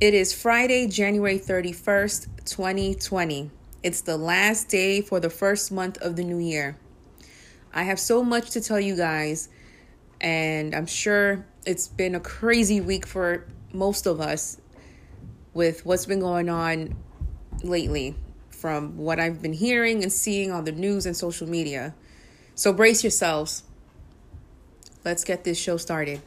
It is Friday, January 31st, 2020. It's the last day for the first month of the new year. I have so much to tell you guys, and I'm sure it's been a crazy week for most of us with what's been going on lately from what I've been hearing and seeing on the news and social media. So brace yourselves. Let's get this show started.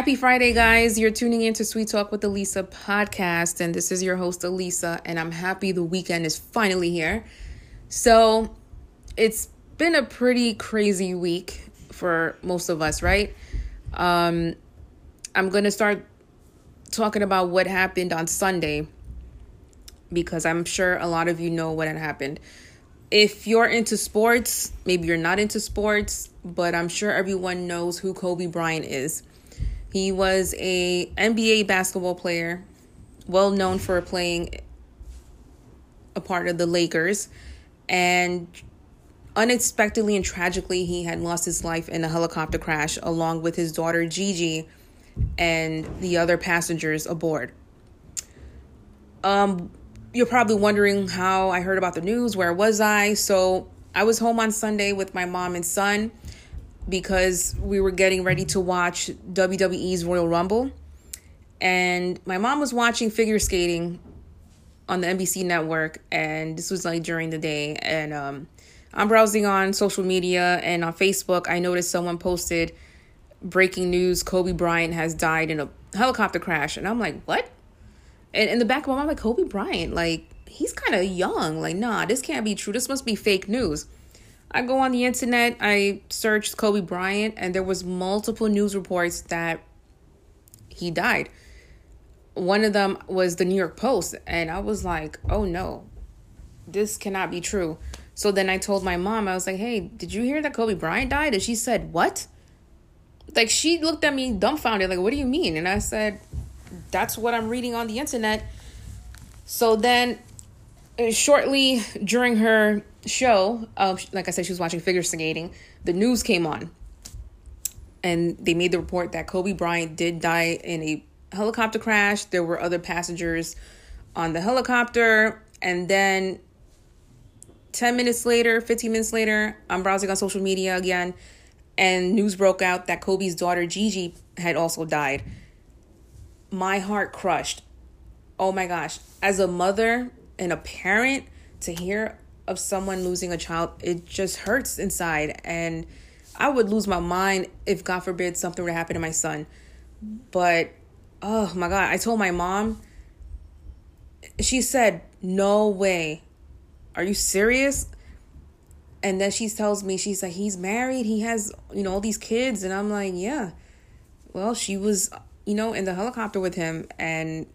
Happy Friday, guys. You're tuning in to Sweet Talk with Elisa podcast, and this is your host, Elisa, and I'm happy the weekend is finally here. So, it's been a pretty crazy week for most of us, right? Um, I'm going to start talking about what happened on Sunday because I'm sure a lot of you know what had happened. If you're into sports, maybe you're not into sports, but I'm sure everyone knows who Kobe Bryant is. He was a NBA basketball player, well known for playing a part of the Lakers, and unexpectedly and tragically, he had lost his life in a helicopter crash along with his daughter Gigi and the other passengers aboard. Um, you're probably wondering how I heard about the news. Where was I? So I was home on Sunday with my mom and son because we were getting ready to watch WWE's Royal Rumble. And my mom was watching figure skating on the NBC network, and this was like during the day. And um, I'm browsing on social media and on Facebook. I noticed someone posted breaking news Kobe Bryant has died in a helicopter crash. And I'm like, what? And in the back of my mind, I'm like, Kobe Bryant, like, he's kind of young. Like, nah, this can't be true. This must be fake news. I go on the internet, I searched Kobe Bryant, and there was multiple news reports that he died. One of them was the New York Post, and I was like, oh no, this cannot be true. So then I told my mom, I was like, hey, did you hear that Kobe Bryant died? And she said, what? Like, she looked at me dumbfounded, like, what do you mean? And I said, that's what I'm reading on the internet. So then, shortly during her show, uh, like I said, she was watching figure skating. The news came on, and they made the report that Kobe Bryant did die in a helicopter crash. There were other passengers on the helicopter, and then 10 minutes later, 15 minutes later, I'm browsing on social media again, and news broke out that Kobe's daughter Gigi had also died. My heart crushed. Oh my gosh. As a mother and a parent, to hear of someone losing a child, it just hurts inside. And I would lose my mind if, God forbid, something were to happen to my son. But, oh my God, I told my mom, she said, No way. Are you serious? And then she tells me, she's like, he's married, he has, you know, all these kids. And I'm like, yeah. Well, she was, you know, in the helicopter with him. And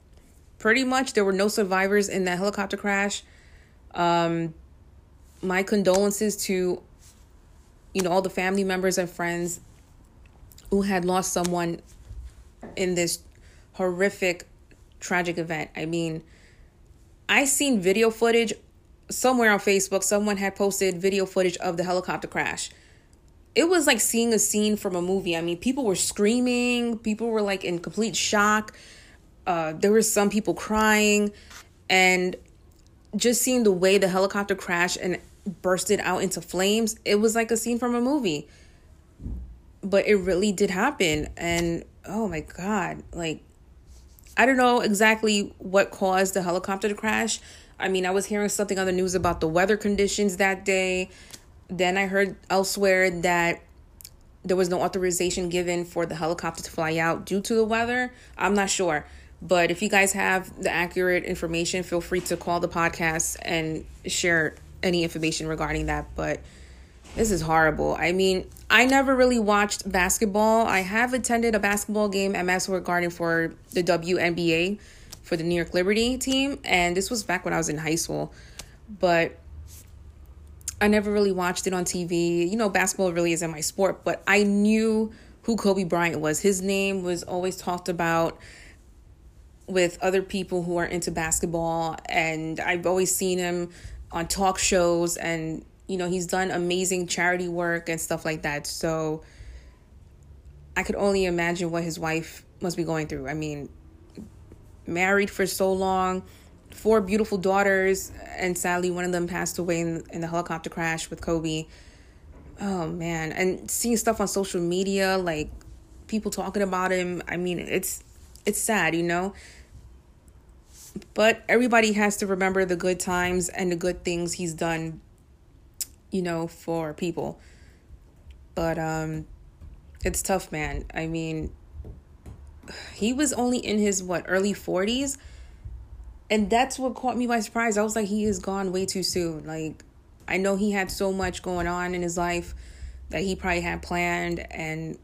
pretty much there were no survivors in that helicopter crash. Um, my condolences to you know all the family members and friends who had lost someone in this horrific tragic event. I mean i seen video footage somewhere on facebook. Someone had posted video footage of the helicopter crash. It was like seeing a scene from a movie. I mean people were screaming. People were like in complete shock uh, there were some people crying and just seeing the way the helicopter crashed and bursted out into flames, it was like a scene from a movie. But it really did happen. And oh my God, like, I don't know exactly what caused the helicopter to crash. I mean, I was hearing something on the news about the weather conditions that day. Then I heard elsewhere that there was no authorization given for the helicopter to fly out due to the weather. I'm not sure. But if you guys have the accurate information, feel free to call the podcast and share any information regarding that. But this is horrible. I mean, I never really watched basketball. I have attended a basketball game at Madison Garden for the WNBA for the New York Liberty team, and this was back when I was in high school. But I never really watched it on TV. You know, basketball really isn't my sport, but I knew who Kobe Bryant was. His name was always talked about with other people who are into basketball and I've always seen him on talk shows and you know he's done amazing charity work and stuff like that. So i could only imagine what his wife must be going through. I mean married for so long four beautiful daughters and sadly one of them passed away in, in the helicopter crash with kobe. Oh man. And seeing stuff on social media like people talking about him i mean it's it's sad you know but everybody has to remember the good times and the good things he's done you know for people. But um it's tough man. I mean he was only in his what early 40s and that's what caught me by surprise. I was like he is gone way too soon. Like I know he had so much going on in his life that he probably had planned, and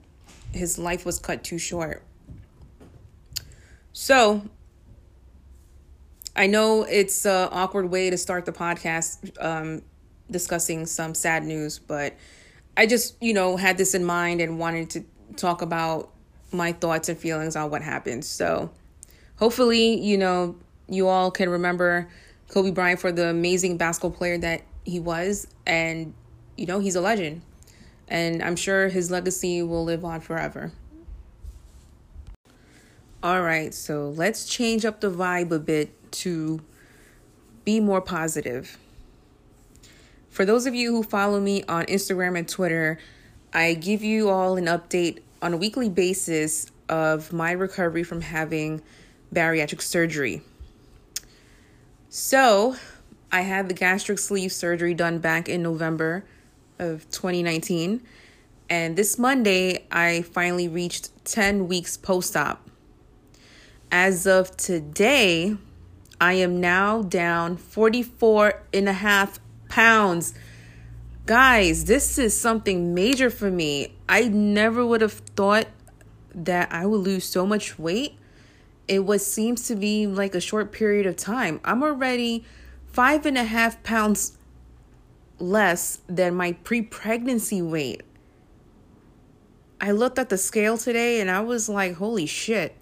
his life was cut too short. So, I know it's an awkward way to start the podcast um, discussing some sad news, but I just, you know, had this in mind and wanted to talk about my thoughts and feelings on what happened. So, hopefully, you know, you all can remember Kobe Bryant for the amazing basketball player that he was and you know he's a legend. And i'm sure his legacy will live on forever. All right so let's change up the vibe a bit to be more positive for those of you who follow me on instagram and twitter i give you all an update on a weekly basis of my recovery from having bariatric surgery so I had the gastric sleeve surgery done back in November of 2019. And this Monday, I finally reached 10 weeks post op. As of today, I am now down 44 and a half pounds. Guys, this is something major for me. I never would have thought that I would lose so much weight. It was seems to be like a short period of time. I'm already five and a half pounds less than my pre pregnancy weight. I looked at the scale today and I was like, holy shit.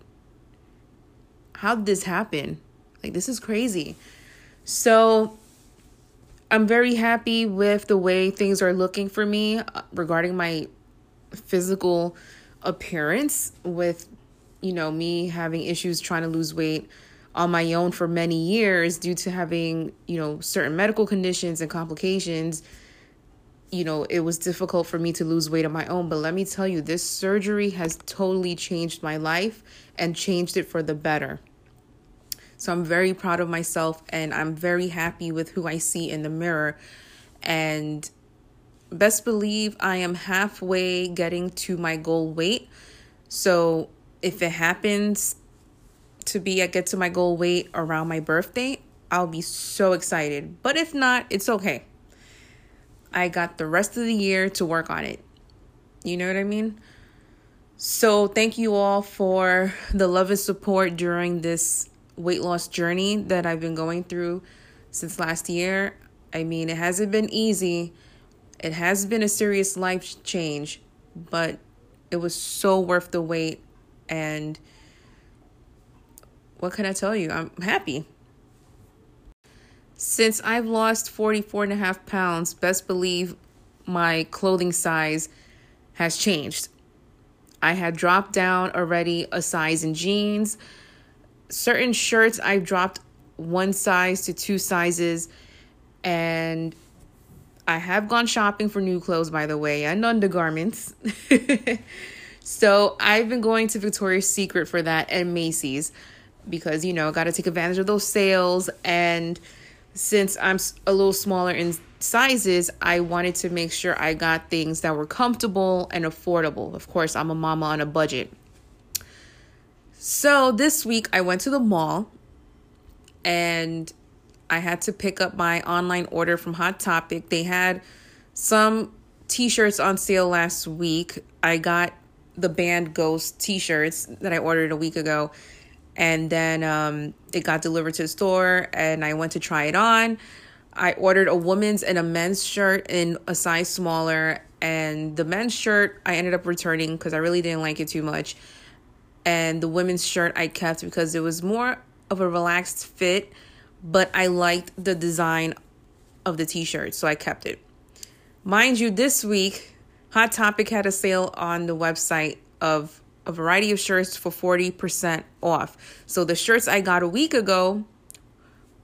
How did this happen? Like, this is crazy. So, I'm very happy with the way things are looking for me uh, regarding my physical appearance, with, you know, me having issues trying to lose weight on my own for many years due to having, you know, certain medical conditions and complications. You know, it was difficult for me to lose weight on my own. But let me tell you, this surgery has totally changed my life and changed it for the better. So I'm very proud of myself and I'm very happy with who I see in the mirror. And best believe I am halfway getting to my goal weight. So if it happens to be I get to my goal weight around my birthday, I'll be so excited. But if not, it's okay. I got the rest of the year to work on it. You know what I mean? So, thank you all for the love and support during this weight loss journey that I've been going through since last year. I mean, it hasn't been easy. It has been a serious life change, but it was so worth the wait and what can I tell you? I'm happy. Since I've lost 44 and a half pounds, best believe my clothing size has changed. I had dropped down already a size in jeans. Certain shirts, I've dropped one size to two sizes. And I have gone shopping for new clothes, by the way, and undergarments. so I've been going to Victoria's Secret for that and Macy's because you know I got to take advantage of those sales and since i'm a little smaller in sizes i wanted to make sure i got things that were comfortable and affordable of course i'm a mama on a budget so this week i went to the mall and i had to pick up my online order from hot topic. They had some t-shirts on sale last week. I got the band ghost t-shirts that i ordered a week ago. And then um, it got delivered to the store and i went to try it on. I ordered a woman's and a men's shirt in a size smaller. And the men's shirt i ended up returning because i really didn't like it too much and the women's shirt i kept because it was more of a relaxed fit but i liked the design of the t shirt, so I kept it. Mind you, this week, Hot Topic had a sale on the website of a variety of shirts for 40% off. So the shirts I got a week ago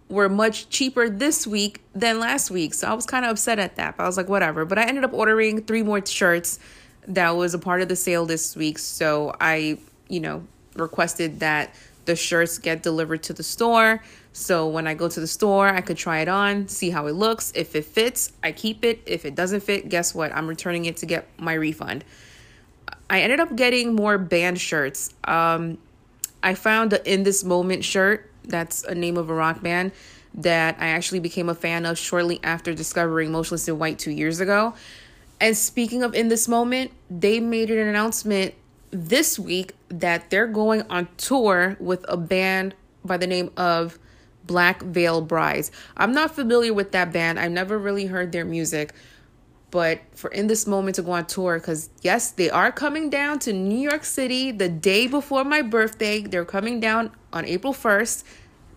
were much cheaper this week than last week. So I was kind of upset at that. But I was like, whatever. But I ended up ordering three more shirts that was a part of the sale this week. So I, you know, requested that the shirts get delivered to the store. So when I go to the store, I could try it on, see how it looks. If it fits, I keep it. If it doesn't fit, guess what? I'm returning it to get my refund. I ended up getting more band shirts. Um, I found the In This Moment shirt. That's a name of a rock band that I actually became a fan of shortly after discovering Motionless in White two years ago. And speaking of In This Moment, they made an announcement this week that they're going on tour with a band by the name of Black Veil Brides. I'm not familiar with that band. I've never really heard their music. But for in this moment to go on tour, because yes, they are coming down to New York City the day before my birthday. They're coming down on April 1st.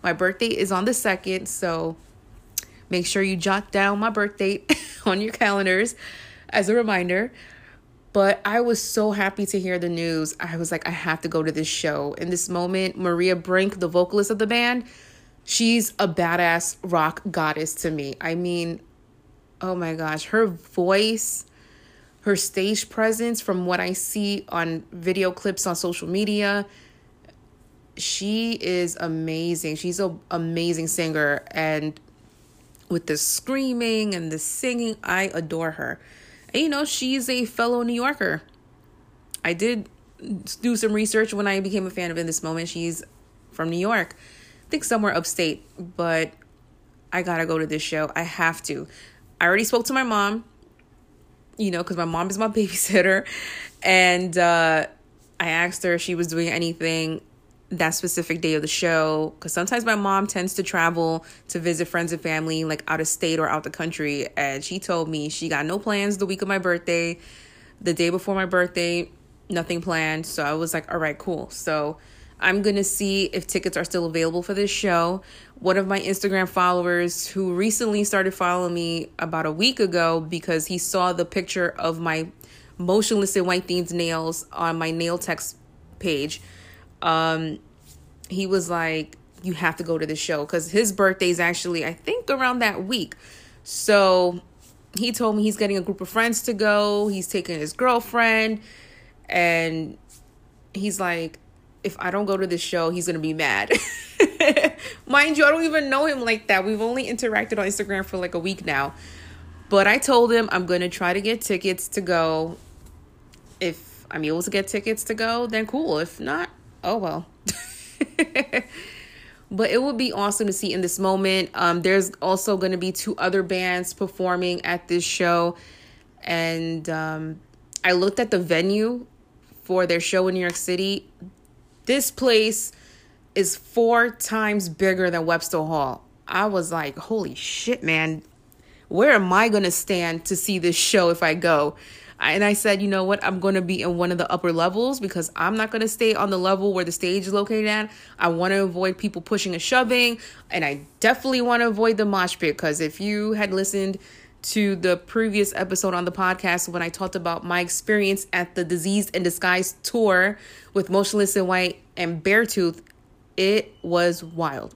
My birthday is on the 2nd. So make sure you jot down my birthday on your calendars as a reminder. But I was so happy to hear the news. I was like, I have to go to this show. In this moment, Maria Brink, the vocalist of the band, she's a badass rock goddess to me. I mean, oh my gosh, her voice, her stage presence from what I see on video clips on social media, she is amazing. She's an amazing singer and with the screaming and the singing, I adore her. And you know, she's a fellow New Yorker. I did do some research when I became a fan of In This Moment. She's from New York. I think somewhere upstate, but I gotta go to this show. I have to. I already spoke to my mom, you know, because my mom is my babysitter. And uh, I asked her if she was doing anything that specific day of the show because sometimes my mom tends to travel to visit friends and family like out of state or out the country and she told me she got no plans the week of my birthday. The day before my birthday nothing planned so i was like all right cool. So i'm gonna see if tickets are still available for this show. One of my instagram followers who recently started following me about a week ago because he saw the picture of my motionless in white themed nails on my nail text page um, he was like, you have to go to the show because his birthday is actually, I think, around that week. So he told me he's getting a group of friends to go. He's taking his girlfriend, and he's like, if I don't go to this show, he's gonna be mad. Mind you, I don't even know him like that. We've only interacted on Instagram for like a week now. But I told him I'm gonna try to get tickets to go. If I'm able to get tickets to go, then cool. If not, oh well. but it would be awesome to see in this moment. Um, there's also going to be two other bands performing at this show, and um, I looked at the venue for their show in New York City. This place is four times bigger than Webster Hall. I was like, holy shit, man. Where am I going to stand to see this show if I go? And I said, you know what? I'm going to be in one of the upper levels because I'm not going to stay on the level where the stage is located at. I want to avoid people pushing and shoving. And I definitely want to avoid the mosh pit because if you had listened to the previous episode on the podcast when I talked about my experience at the Diseased in Disguise tour with Motionless in White and Beartooth, it was wild.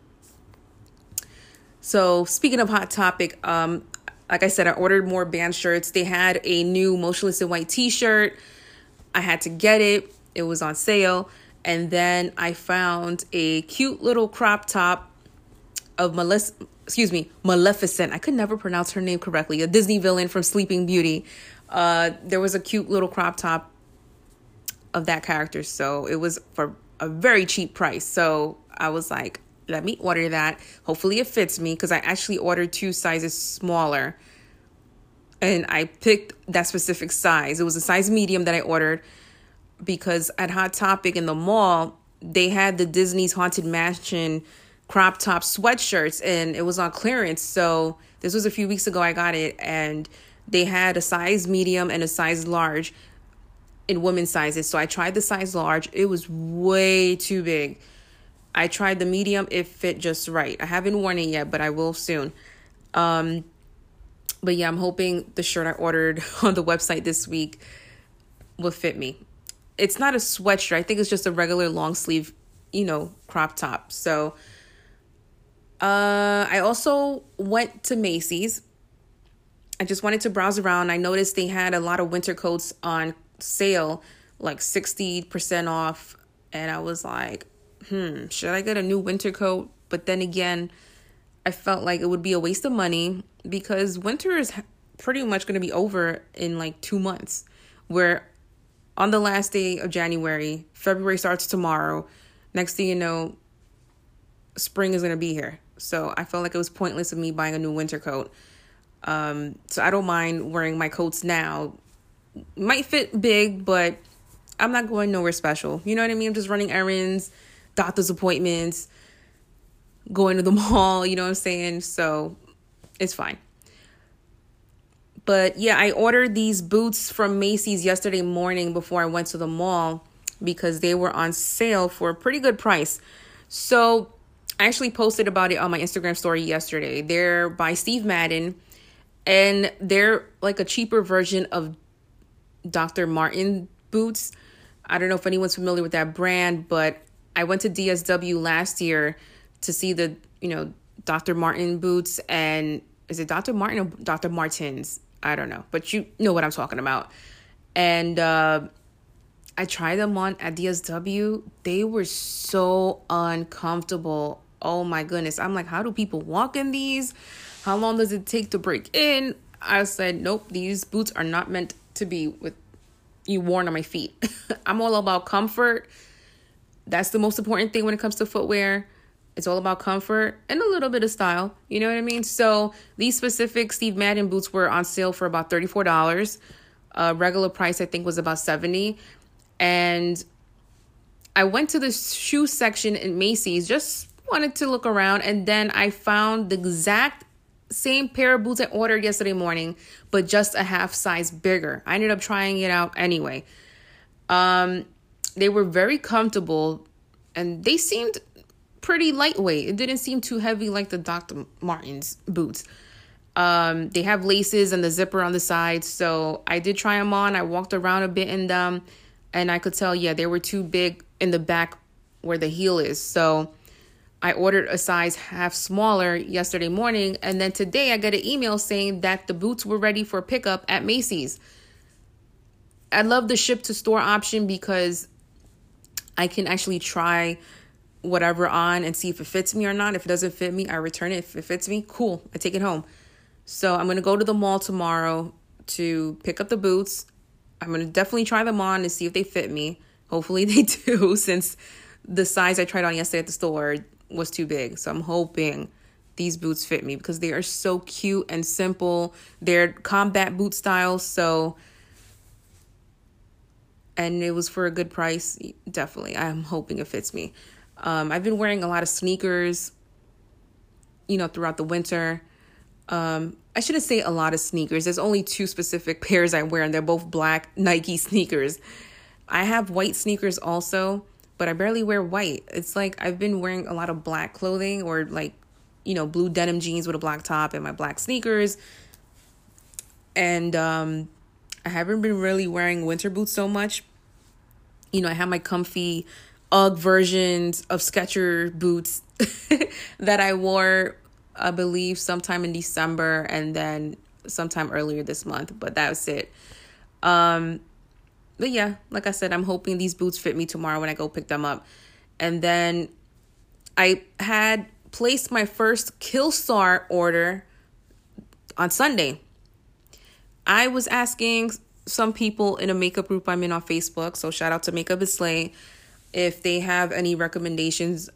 So, speaking of Hot Topic, um, like I said, I ordered more band shirts. They had a new Motionless in White t shirt. I had to get it, it was on sale. And then I found a cute little crop top of Melissa, excuse me, Maleficent. I could never pronounce her name correctly. A Disney villain from Sleeping Beauty. Uh, there was a cute little crop top of that character, so it was for a very cheap price. So I was like, let me order that. Hopefully it fits me because I actually ordered two sizes smaller. And I picked that specific size. It was a size medium that I ordered because at Hot Topic in the mall, they had the Disney's Haunted Mansion crop top sweatshirts and it was on clearance. So this was a few weeks ago I got it and they had a size medium and a size large in women's sizes. So I tried the size large. It was way too big. I tried the medium, it fit just right. I haven't worn it yet, but I will soon. Um, But yeah, I'm hoping the shirt I ordered on the website this week will fit me. It's not a sweatshirt. I think it's just a regular long sleeve, you know, crop top. So uh I also went to Macy's. I just wanted to browse around. I noticed they had a lot of winter coats on sale, like 60% off, and I was like, "Hmm, should I get a new winter coat?" But then again, I felt like it would be a waste of money because winter is pretty much going to be over in like 2 months. Where on the last day of January, February starts tomorrow. Next thing you know, spring is going to be here. So I felt like it was pointless of me buying a new winter coat. Um, so I don't mind wearing my coats now. Might fit big, but I'm not going nowhere special. You know what I mean? I'm just running errands, doctor's appointments, going to the mall, you know what I'm saying? So it's fine. But yeah, I ordered these boots from Macy's yesterday morning before I went to the mall because they were on sale for a pretty good price. So I actually posted about it on my Instagram story yesterday. They're by Steve Madden and they're like a cheaper version of Dr. Martin boots. I don't know if anyone's familiar with that brand, but I went to DSW last year to see the, you know, Dr. Martin boots and is it Dr. Martin or Dr. Martens? I don't know, but you know what I'm talking about. And uh, I tried them on at DSW. They were so uncomfortable. Oh my goodness. I'm like, how do people walk in these? How long does it take to break in? I said, nope, these boots are not meant to be with you worn on my feet. I'm all about comfort. That's the most important thing when it comes to footwear. It's all about comfort and a little bit of style. You know what I mean? So these specific Steve Madden boots were on sale for about $34. Uh, regular price, I think, was about 70 And I went to the shoe section in Macy's, just wanted to look around. And then I found the exact same pair of boots I ordered yesterday morning, but just a half size bigger. I ended up trying it out anyway. Um, they were very comfortable and they seemed pretty lightweight. It didn't seem too heavy like the Dr. Martens boots. Um, they have laces and the zipper on the side. So I did try them on. I walked around a bit in them and I could tell, yeah, they were too big in the back where the heel is. So I ordered a size half smaller yesterday morning. And then today I got an email saying that the boots were ready for pickup at Macy's. I love the ship to store option because I can actually try whatever on and see if it fits me or not. If it doesn't fit me, I return it. If it fits me, cool, I take it home. So I'm gonna go to the mall tomorrow to pick up the boots. I'm gonna definitely try them on and see if they fit me. Hopefully they do, since the size I tried on yesterday at the store was too big. So I'm hoping these boots fit me because they are so cute and simple. They're combat boot style, so and it was for a good price. Definitely, I'm hoping it fits me. Um, I've been wearing a lot of sneakers, you know, throughout the winter. Um, I shouldn't say a lot of sneakers. There's only two specific pairs I wear, and they're both black Nike sneakers. I have white sneakers also, but I barely wear white. It's like I've been wearing a lot of black clothing or like, you know, blue denim jeans with a black top and my black sneakers. And um, I haven't been really wearing winter boots so much. You know, I have my comfy UGG versions of Sketcher boots that I wore, I believe, sometime in December and then sometime earlier this month. But that was it. Um, but yeah, like I said, I'm hoping these boots fit me tomorrow when I go pick them up. And then I had placed my first Killstar order on Sunday. I was asking some people in a makeup group I'm in on Facebook, so shout out to Makeup is Slay if they have any recommendations,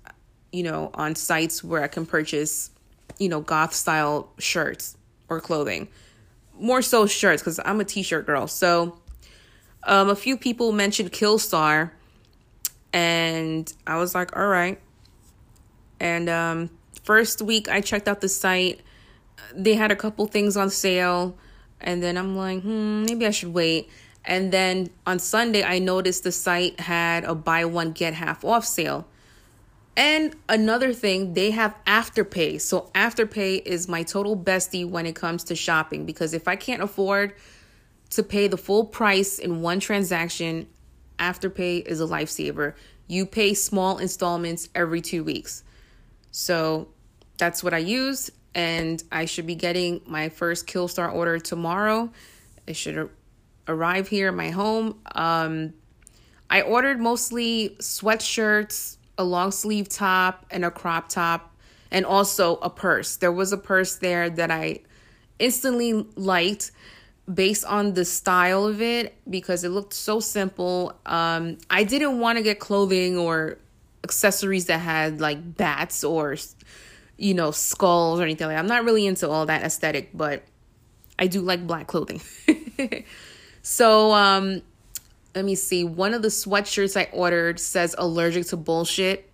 you know, on sites where I can purchase, you know, goth style shirts or clothing. More so shirts because I'm a t shirt girl. So um, a few people mentioned Killstar, and I was like, all right. And um, first week I checked out the site, they had a couple things on sale, and then I'm like, hmm, maybe I should wait. And then on Sunday, I noticed the site had a buy one, get half off sale. And another thing, they have Afterpay. So Afterpay is my total bestie when it comes to shopping because if I can't afford to pay the full price in one transaction, Afterpay is a lifesaver. You pay small installments every 2 weeks. So that's what I use and I should be getting my first Killstar order tomorrow. It should arrive here at my home. Um I ordered mostly sweatshirts, a long sleeve top and a crop top and also a purse. There was a purse there that I instantly liked based on the style of it because it looked so simple. Um, I didn't want to get clothing or accessories that had like bats or you know skulls or anything like. I'm not really into all that aesthetic, but I do like black clothing. so um let me see. One of the sweatshirts I ordered says allergic to bullshit,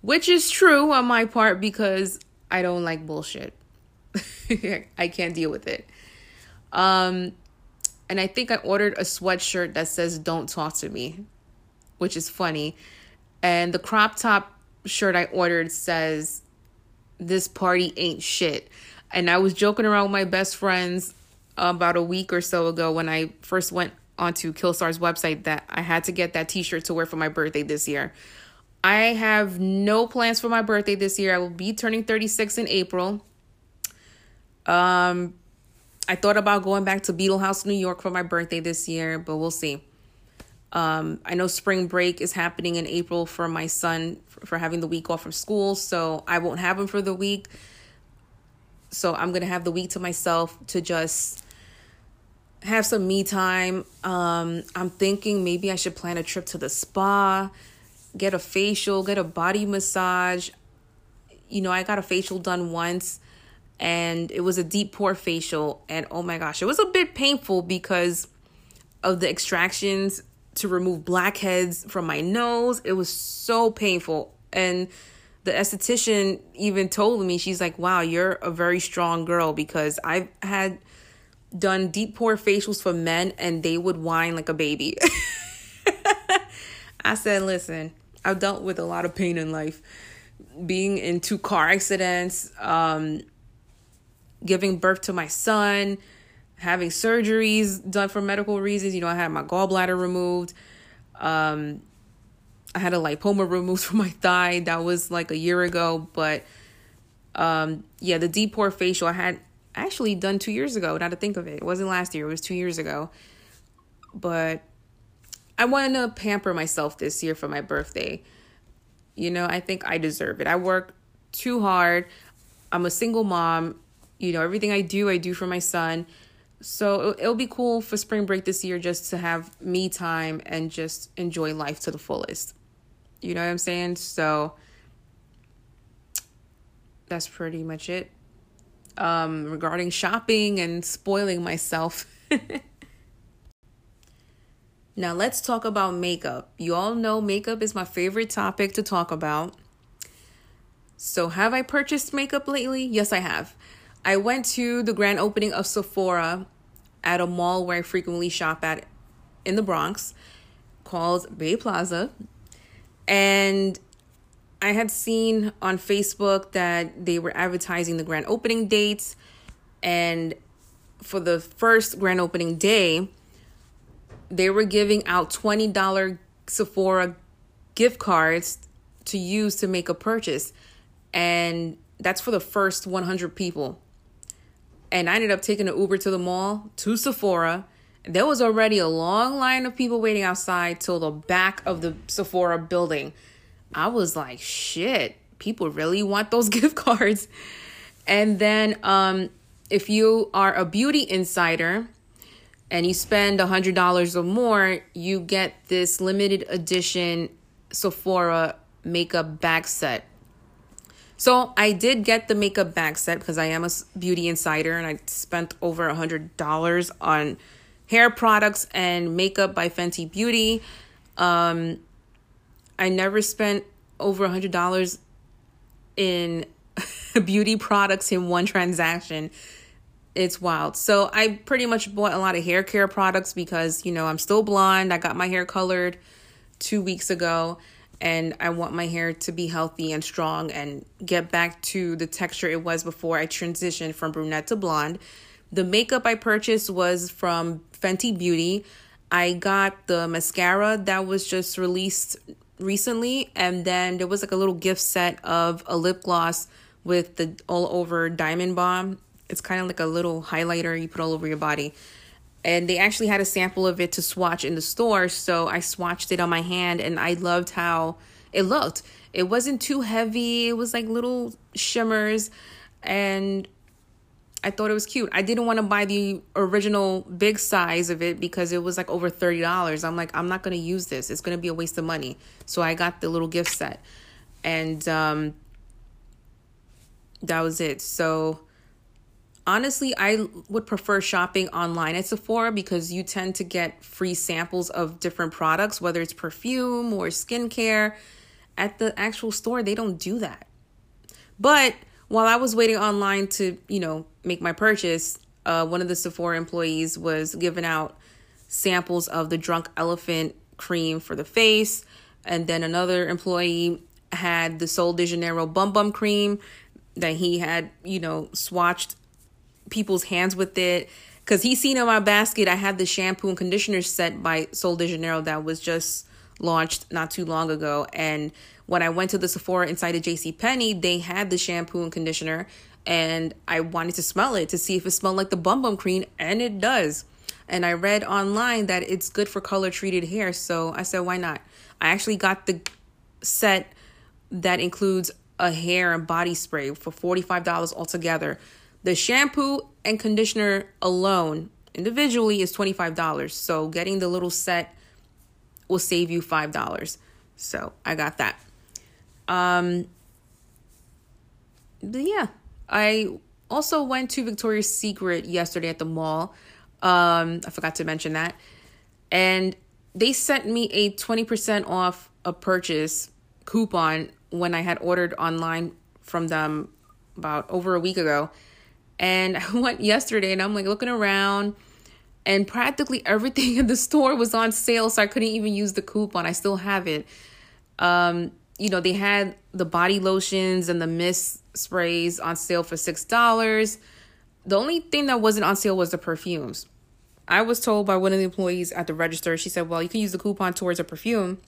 which is true on my part because I don't like bullshit. I can't deal with it. Um, and I think I ordered a sweatshirt that says don't talk to me, which is funny. And the crop top shirt I ordered says this party ain't shit. And I was joking around with my best friends about a week or so ago when I first went onto Killstar's website that I had to get that t-shirt to wear for my birthday this year. I have no plans for my birthday this year. I will be turning 36 in April. Um I thought about going back to Beetle House, New York for my birthday this year, but we'll see. Um, I know spring break is happening in April for my son for, for having the week off from school, so I won't have him for the week. So I'm gonna have the week to myself to just have some me time. Um, I'm thinking maybe I should plan a trip to the spa, get a facial, get a body massage. You know, I got a facial done once and it was a deep pore facial. And oh my gosh, it was a bit painful because of the extractions to remove blackheads from my nose. It was so painful. And the esthetician even told me, she's like, wow, you're a very strong girl because I've had done deep pore facials for men and they would whine like a baby. I said, listen, I've dealt with a lot of pain in life. Being in two car accidents, um, giving birth to my son, having surgeries done for medical reasons. You know, I had my gallbladder removed. Um, I had a lipoma removed from my thigh. That was like a year ago. But um, yeah, the deep pore facial I had actually done two years ago. Now to think of it, it wasn't last year; it was two years ago. But I wanted to pamper myself this year for my birthday. You know, I think I deserve it. I work too hard. I'm a single mom. You know, everything I do, I do for my son. So it'll be cool for spring break this year just to have me time and just enjoy life to the fullest. You know what I'm saying? So that's pretty much it um, regarding shopping and spoiling myself. now, let's talk about makeup. You all know makeup is my favorite topic to talk about. So, have I purchased makeup lately? Yes, I have. I went to the grand opening of Sephora at a mall where I frequently shop at in the Bronx called Bay Plaza. And I had seen on Facebook that they were advertising the grand opening dates. And for the first grand opening day, they were giving out $20 Sephora gift cards to use to make a purchase. And that's for the first 100 people. And I ended up taking an Uber to the mall to Sephora. There was already a long line of people waiting outside till the back of the Sephora building. I was like, shit, people really want those gift cards. And then um, if you are a beauty insider and you spend a $100 or more, you get this limited edition Sephora makeup bag set. So I did get the makeup bag set because I am a beauty insider and I spent over a $100 on hair products and makeup by Fenty Beauty. Um, I never spent over a hundred dollars in beauty products in one transaction. It's wild. So I pretty much bought a lot of hair care products because, you know, I'm still blonde. I got my hair colored two weeks ago. And I want my hair to be healthy and strong and get back to the texture it was before I transitioned from brunette to blonde. The makeup I purchased was from Fenty Beauty. I got the mascara that was just released recently, and then there was like a little gift set of a lip gloss with the all over diamond bomb. It's kind of like a little highlighter you put all over your body. And they actually had a sample of it to swatch in the store, so I swatched it on my hand and I loved how it looked. It wasn't too heavy, it was like little shimmers and I thought it was cute. I didn't want to buy the original big size of it because it was like over $30. I'm like, I'm not going to use this. It's going to be a waste of money. So I got the little gift set. And um, that was it. So honestly, I would prefer shopping online at Sephora because you tend to get free samples of different products, whether it's perfume or skincare. At the actual store, they don't do that. But while I was waiting online to, you know, make my purchase, uh, one of the Sephora employees was giving out samples of the Drunk Elephant cream for the face. And then another employee had the Sol de Janeiro Bum Bum cream that he had, you know, swatched people's hands with it. Because he seen in my basket, I had the shampoo and conditioner set by Sol de Janeiro that was just launched not too long ago. And when I went to the Sephora inside of JC Penney, they had the shampoo and conditioner and I wanted to smell it to see if it smelled like the Bum Bum cream and it does. And I read online that it's good for color treated hair, so I said why not? I actually got the set that includes a hair and body spray for $45 altogether. The shampoo and conditioner alone individually is $25. So getting the little set will save you $5. So I got that. Um, but yeah, I also went to Victoria's Secret yesterday at the mall. Um, I forgot to mention that. And they sent me a 20% off a purchase coupon when I had ordered online from them about over a week ago. And I went yesterday and I'm like looking around and practically everything in the store was on sale so I couldn't even use the coupon. I still have it. Um, you know, they had the body lotions and the mist sprays on sale for $6. The only thing that wasn't on sale was the perfumes. I was told by one of the employees at the register, she said, Well, you can use the coupon towards a perfume.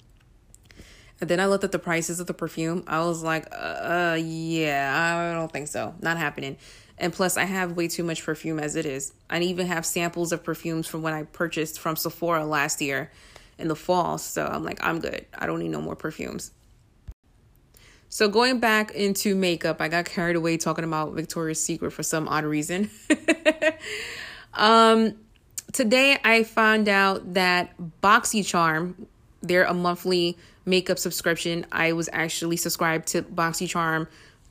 And then I looked at the prices of the perfume. I was like, uh, uh, yeah, I don't think so. Not happening. And plus, I have way too much perfume as it is. I even have samples of perfumes from when I purchased from Sephora last year in the fall. So I'm like, I'm good. I don't need no more perfumes. So going back into makeup, I got carried away talking about Victoria's Secret for some odd reason. um, today I found out that BoxyCharm, they're a monthly makeup subscription. I was actually subscribed to BoxyCharm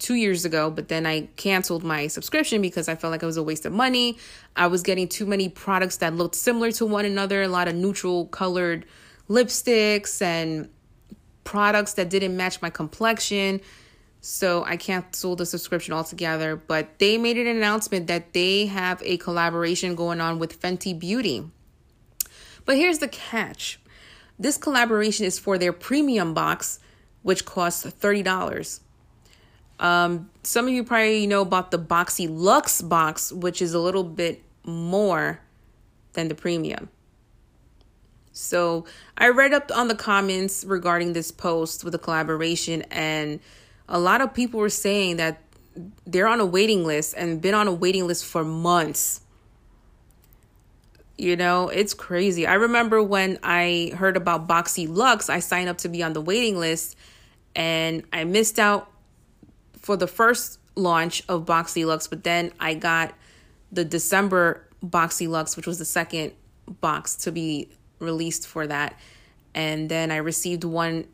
two years ago, but then I canceled my subscription because I felt like it was a waste of money. I was getting too many products that looked similar to one another, a lot of neutral colored lipsticks and products that didn't match my complexion. So I canceled the subscription altogether. But they made an announcement that they have a collaboration going on with Fenty Beauty. But here's the catch this collaboration is for their premium box, which costs $30. Um, some of you probably know about the BoxyLuxe box, which is a little bit more than the premium. So I read up on the comments regarding this post with the collaboration, and a lot of people were saying that they're on a waiting list and been on a waiting list for months. You know, it's crazy. I remember when I heard about BoxyLuxe, I signed up to be on the waiting list and I missed out for the first launch of BoxyLuxe, but then I got the December BoxyLuxe, which was the second box to be released for that. And then I received one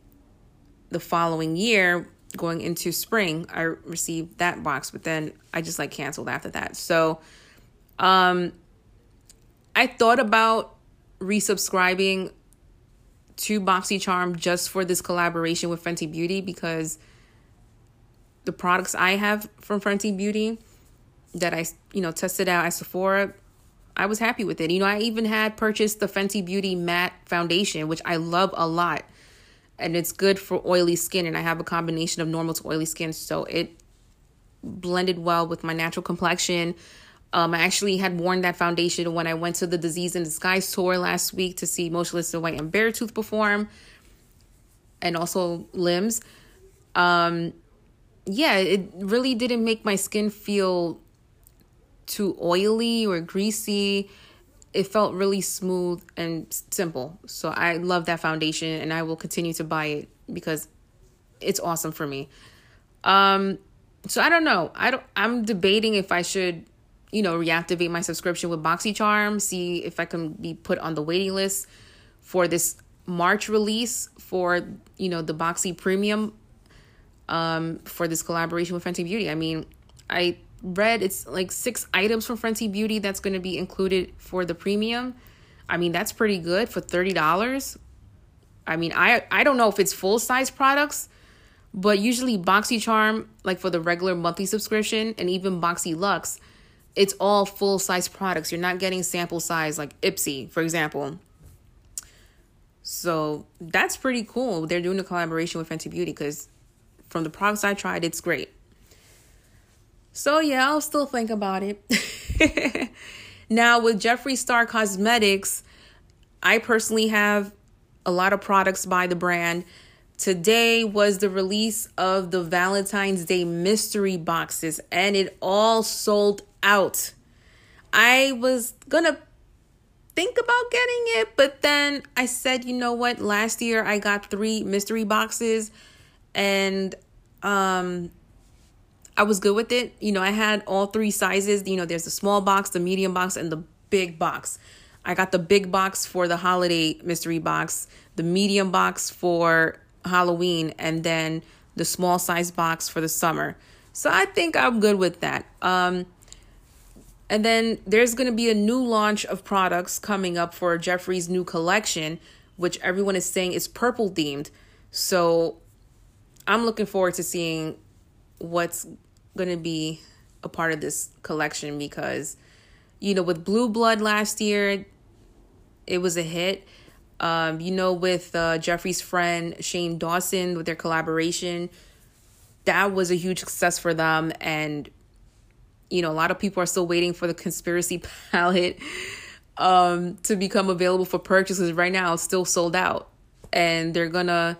the following year going into spring. I received that box, but then I just like canceled after that. So um I thought about resubscribing to BoxyCharm just for this collaboration with Fenty Beauty because the products I have from Fenty Beauty that I, you know, tested out at Sephora I was happy with it. You know, I even had purchased the Fenty Beauty matte foundation, which I love a lot. and it's good for oily skin. And I have a combination of normal to oily skin, so it blended well with my natural complexion. Um, I actually had worn that foundation when I went to the Disease in Disguise tour last week to see Motionless in White and Beartooth perform, and also Limbs. Um, yeah, it really didn't make my skin feel too oily or greasy. It felt really smooth and simple. So I love that foundation and I will continue to buy it because it's awesome for me. Um so I don't know. I don't I'm debating if I should, you know, reactivate my subscription with BoxyCharm, see if I can be put on the waiting list for this March release for, you know, the Boxy Premium um for this collaboration with Fenty Beauty. I mean, I read it's like six items from Fenty Beauty that's going to be included for the premium. I mean, that's pretty good for $30. I mean, I I don't know if it's full size products, but usually BoxyCharm, like for the regular monthly subscription and even BoxyLuxe, it's all full size products. You're not getting sample size like Ipsy, for example. So that's pretty cool. They're doing a collaboration with Fenty Beauty because from the products I tried, it's great. So yeah, I'll still think about it. now with Jeffree Star Cosmetics, I personally have a lot of products by the brand. Today was the release of the Valentine's Day mystery boxes and it all sold out. I was gonna think about getting it, but then I said, you know what? Last year I got three mystery boxes and um I was good with it. You know, I had all three sizes. You know, there's the small box, the medium box, and the big box. I got the big box for the holiday mystery box, the medium box for Halloween, and then the small size box for the summer. So I think I'm good with that. Um, and then there's going to be a new launch of products coming up for Jeffree's new collection, which everyone is saying is purple themed. So I'm looking forward to seeing what's going to be a part of this collection because, you know, with Blue Blood last year, it was a hit. Um, you know, with uh, Jeffree's friend Shane Dawson, with their collaboration, that was a huge success for them. And, you know, a lot of people are still waiting for the conspiracy palette um, to become available for purchase because right now it's still sold out. And they're going to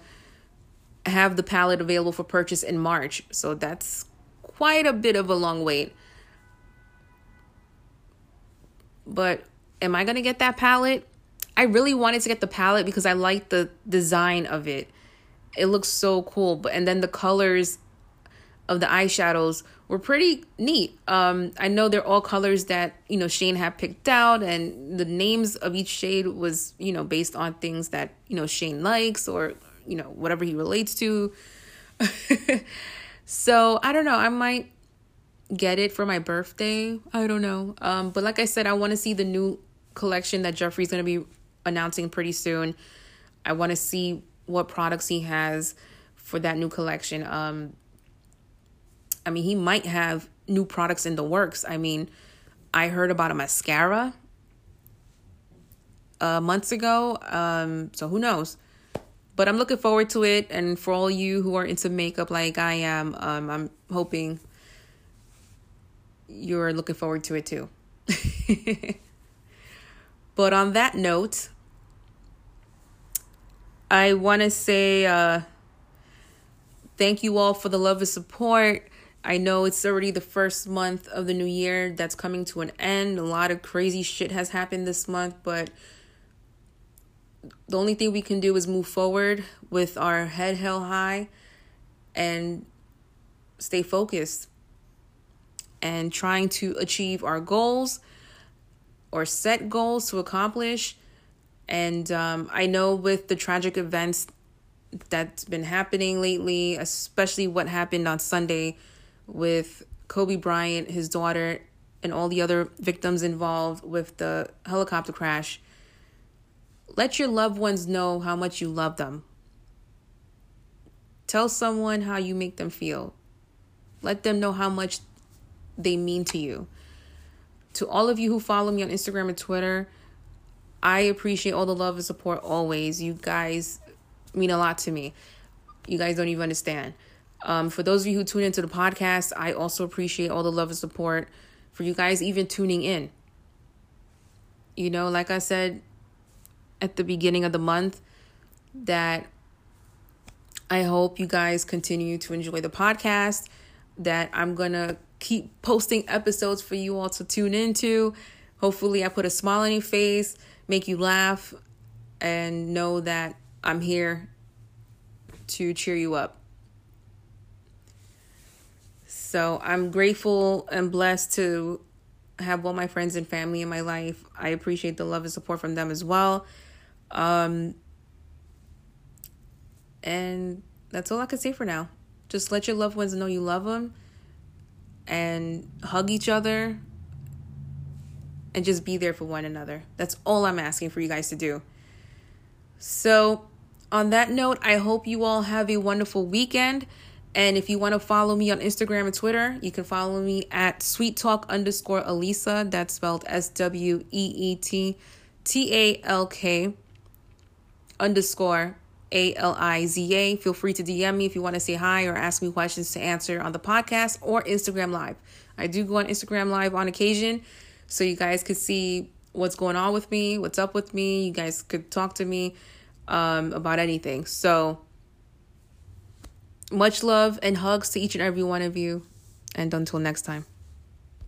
have the palette available for purchase in March. So that's quite a bit of a long wait. But am I going to get that palette? I really wanted to get the palette because I like the design of it. It looks so cool. But and then the colors of the eyeshadows were pretty neat. Um, I know they're all colors that you know Shane had picked out, and the names of each shade was you know based on things that you know Shane likes or you know whatever he relates to. So I don't know. I might get it for my birthday. I don't know. Um, but like I said, I want to see the new collection that Jeffree's going to be announcing pretty soon. I want to see what products he has for that new collection. Um, I mean, he might have new products in the works. I mean, I heard about a mascara uh, months ago. Um, so who knows? But I'm looking forward to it. And for all you who are into makeup like I am, um, I'm hoping you're looking forward to it too. but on that note, I want to say uh, thank you all for the love and support. I know it's already the first month of the new year that's coming to an end. A lot of crazy shit has happened this month, but the only thing we can do is move forward with our head held high and stay focused and trying to achieve our goals or set goals to accomplish. And um, I know with the tragic events that's been happening lately, especially what happened on Sunday with Kobe Bryant, his daughter, and all the other victims involved with the helicopter crash let your loved ones know how much you love them. Tell someone how you make them feel. Let them know how much they mean to you. To all of you who follow me on Instagram and Twitter, I appreciate all the love and support always. You guys mean a lot to me. You guys don't even understand. Um, for those of you who tune into the podcast, I also appreciate all the love and support for you guys even tuning in. You know, like I said at the beginning of the month, that I hope you guys continue to enjoy the podcast, that I'm going to keep posting episodes for you all to tune into. Hopefully, I put a smile on your face, make you laugh, and know that I'm here to cheer you up. So I'm grateful and blessed to have all my friends and family in my life. I appreciate the love and support from them as well. Um, and that's all I can say for now. Just let your loved ones know you love them and hug each other and just be there for one another. That's all I'm asking for you guys to do. So, on that note, I hope you all have a wonderful weekend. And if you want to follow me on Instagram and Twitter, you can follow me at sweet talk underscore Aliza. That's spelled S W E E T T A L K underscore A L I Z A. Feel free to DM me if you want to say hi or ask me questions to answer on the podcast or Instagram Live. I do go on Instagram Live on occasion so you guys could see what's going on with me, what's up with me. You guys could talk to me um, about anything. So, much love and hugs to each and every one of you. And until next time.